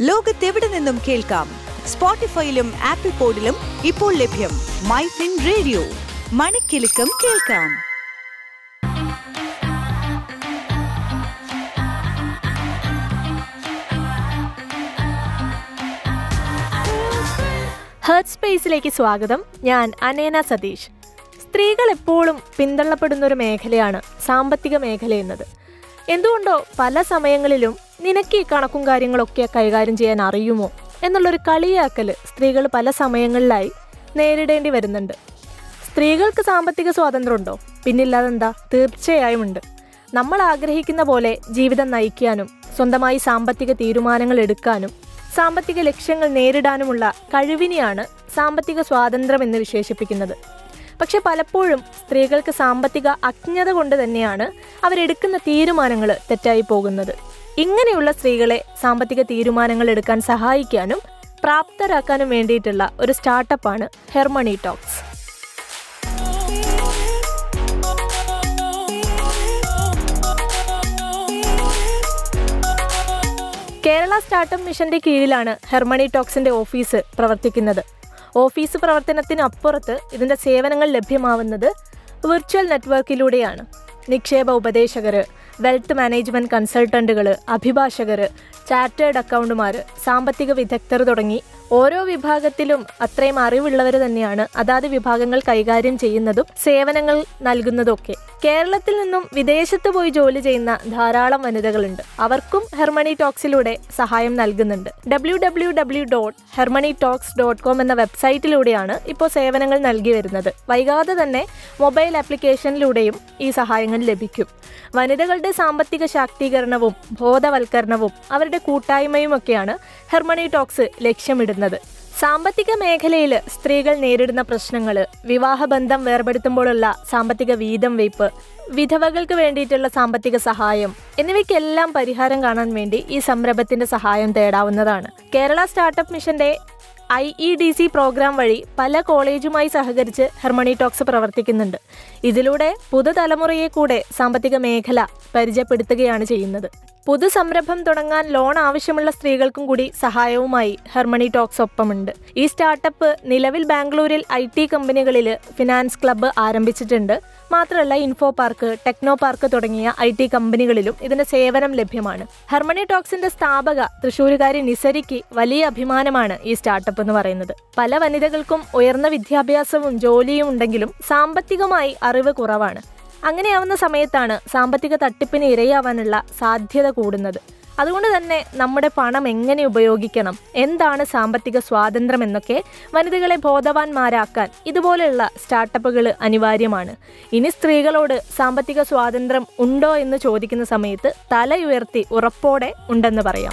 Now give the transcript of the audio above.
ലോകത്തെവിടെ നിന്നും കേൾക്കാം? സ്പോട്ടിഫൈയിലും ആപ്പിൾ പോഡിലും ഇപ്പോൾ ലഭ്യം മൈ ഫിൻ റേഡിയോ. മണിക്കെലക്കം കേൾക്കാം. ഹേർട്ട് സ്പേസിലേക്ക് സ്വാഗതം. ഞാൻ അനേന സതീഷ്. സ്ത്രീകൾ എപ്പോഴും പിന്തള്ളപ്പെടുന്ന ഒരു മേഖലയാണ് സാമ്പത്തിക മേഖല എന്നത് എന്തുകൊണ്ടോ പല സമയങ്ങളിലും നിനക്ക് ഈ കണക്കും കാര്യങ്ങളൊക്കെ കൈകാര്യം ചെയ്യാൻ അറിയുമോ? എന്നുള്ളൊരു കളിയാക്കൽ സ്ത്രീകൾ പല സമയങ്ങളിലായി നേരിടേണ്ടി വരുന്നുണ്ട്. സ്ത്രീകൾക്ക് സാമ്പത്തിക സ്വാതന്ത്ര്യം ഉണ്ടോ പിന്നില്ലാതെന്താ? തീർച്ചയായും ഉണ്ട്. നമ്മൾ ആഗ്രഹിക്കുന്ന പോലെ ജീവിതം നയിക്കാനും സ്വന്തമായി സാമ്പത്തിക തീരുമാനങ്ങൾ എടുക്കാനും സാമ്പത്തിക ലക്ഷ്യങ്ങൾ നേരിടാനുമുള്ള കഴിവിനെയാണ് സാമ്പത്തിക സ്വാതന്ത്ര്യം എന്ന് വിശേഷിപ്പിക്കുന്നത്. പക്ഷെ പലപ്പോഴും സ്ത്രീകൾക്ക് സാമ്പത്തിക അജ്ഞത കൊണ്ട് തന്നെയാണ് അവരെടുക്കുന്ന തീരുമാനങ്ങൾ തെറ്റായി പോകുന്നത്. ഇങ്ങനെയുള്ള സ്ത്രീകളെ സാമ്പത്തിക തീരുമാനങ്ങൾ എടുക്കാൻ സഹായിക്കാനും പ്രാപ്തരാക്കാനും വേണ്ടിയിട്ടുള്ള ഒരു സ്റ്റാർട്ടപ്പാണ് ഹെർമണി ടോക്സ്. കേരള സ്റ്റാർട്ടപ്പ് മിഷന്റെ കീഴിലാണ് ഹെർമണി ടോക്സിന്റെ ഓഫീസ് പ്രവർത്തിക്കുന്നത്. ഓഫീസ് പ്രവർത്തനത്തിനപ്പുറത്ത് ഇതിന്റെ സേവനങ്ങൾ ലഭ്യമാവുന്നത് വിർച്വൽ നെറ്റ്വർക്കിലൂടെയാണ് നിക്ഷേപ ഉപദേശകർ വെൽത്ത് മാനേജ്മെന്റ് കൺസൾട്ടന്റുകൾ അഭിഭാഷകർ ചാർട്ടേഡ് അക്കൗണ്ടുമാർ സാമ്പത്തിക വിദഗ്ധർ തുടങ്ങി ഓരോ വിഭാഗത്തിലും അത്രയും അറിവുള്ളവർ തന്നെയാണ്. അതാത് വിഭാഗങ്ങൾ കൈകാര്യം ചെയ്യുന്നതും സേവനങ്ങൾ നൽകുന്നതൊക്കെ. കേരളത്തിൽ നിന്നും വിദേശത്ത് പോയി ജോലി ചെയ്യുന്ന ധാരാളം വനിതകളുണ്ട്. അവർക്കും ഹെർമണി ടോക്സിലൂടെ സഹായം നൽകുന്നുണ്ട്. W W W dot Harmony Talks dot com എന്ന വെബ്സൈറ്റിലൂടെയാണ് ഇപ്പോൾ സേവനങ്ങൾ നൽകി വരുന്നത്. വൈകാതെ തന്നെ മൊബൈൽ ആപ്ലിക്കേഷനിലൂടെയും ഈ സഹായങ്ങൾ ലഭിക്കും. വനിതകളുടെ സാമ്പത്തിക ശാക്തീകരണവും ബോധവൽക്കരണവും അവരുടെ കൂട്ടായ്മയുമൊക്കെയാണ് ഹെർമണി ടോക്സ് ലക്ഷ്യമിടുന്നത്. സാമ്പത്തിക മേഖലയിൽ സ്ത്രീകൾ നേരിടുന്ന പ്രശ്നങ്ങൾ വിവാഹബന്ധം വേർപെടുത്തുമ്പോഴുള്ള സാമ്പത്തിക വീതം വെയ്പ്പ് വിധവകൾക്ക് വേണ്ടിയിട്ടുള്ള സാമ്പത്തിക സഹായം എന്നിവയ്ക്കെല്ലാം പരിഹാരം കാണാൻ വേണ്ടി ഈ സംരംഭത്തിന്റെ സഹായം തേടാവുന്നതാണ്. കേരള സ്റ്റാർട്ടപ്പ് മിഷന്റെ I E D C program വഴി പല കോളേജുമായി സഹകരിച്ച് ഹെർമണി ടോക്സ് പ്രവർത്തിക്കുന്നുണ്ട്. ഇതിലൂടെ പുതുതലമുറയെ കൂടെ സാമ്പത്തിക മേഖല പരിചയപ്പെടുത്തുകയാണ് ചെയ്യുന്നത്. പുതു സംരംഭം തുടങ്ങാൻ ലോൺ ആവശ്യമുള്ള സ്ത്രീകൾക്കും കൂടി സഹായവുമായി ഹെർമണി ടോക്സ് ഒപ്പമുണ്ട്. ഈ സ്റ്റാർട്ടപ്പ് നിലവിൽ ബാംഗ്ലൂരിൽ ഐ ടി കമ്പനികളിൽ ഫിനാൻസ് ക്ലബ്ബ് ആരംഭിച്ചിട്ടുണ്ട്. മാത്രമല്ല ഇൻഫോ പാർക്ക് ടെക്നോ പാർക്ക് തുടങ്ങിയ ഐ ടി കമ്പനികളിലും ഇതിന്റെ സേവനം ലഭ്യമാണ്. ഹെർമണി ടോക്സിന്റെ സ്ഥാപക തൃശൂരുകാരി നിസരിക്ക് വലിയ അഭിമാനമാണ് ഈ സ്റ്റാർട്ടപ്പ് എന്ന് പറയുന്നത്. പല വനിതകൾക്കും ഉയർന്ന വിദ്യാഭ്യാസവും ജോലിയും ഉണ്ടെങ്കിലും സാമ്പത്തികമായി അറിവ് കുറവാണ്. അങ്ങനെയാവുന്ന സമയത്താണ് സാമ്പത്തിക തട്ടിപ്പിന് ഇരയാവാനുള്ള സാധ്യത കൂടുന്നത്. അതുകൊണ്ട് തന്നെ നമ്മുടെ പണം എങ്ങനെ ഉപയോഗിക്കണം എന്താണ് സാമ്പത്തിക സ്വാതന്ത്ര്യം എന്നൊക്കെ വനിതകളെ ബോധവാന്മാരാക്കാൻ ഇതുപോലെയുള്ള സ്റ്റാർട്ടപ്പുകൾ അനിവാര്യമാണ്. ഇനി സ്ത്രീകളോട് സാമ്പത്തിക സ്വാതന്ത്ര്യം ഉണ്ടോ എന്ന് ചോദിക്കുന്ന സമയത്ത് തലയുയർത്തി ഉറപ്പോടെ ഉണ്ടെന്ന് പറയാം.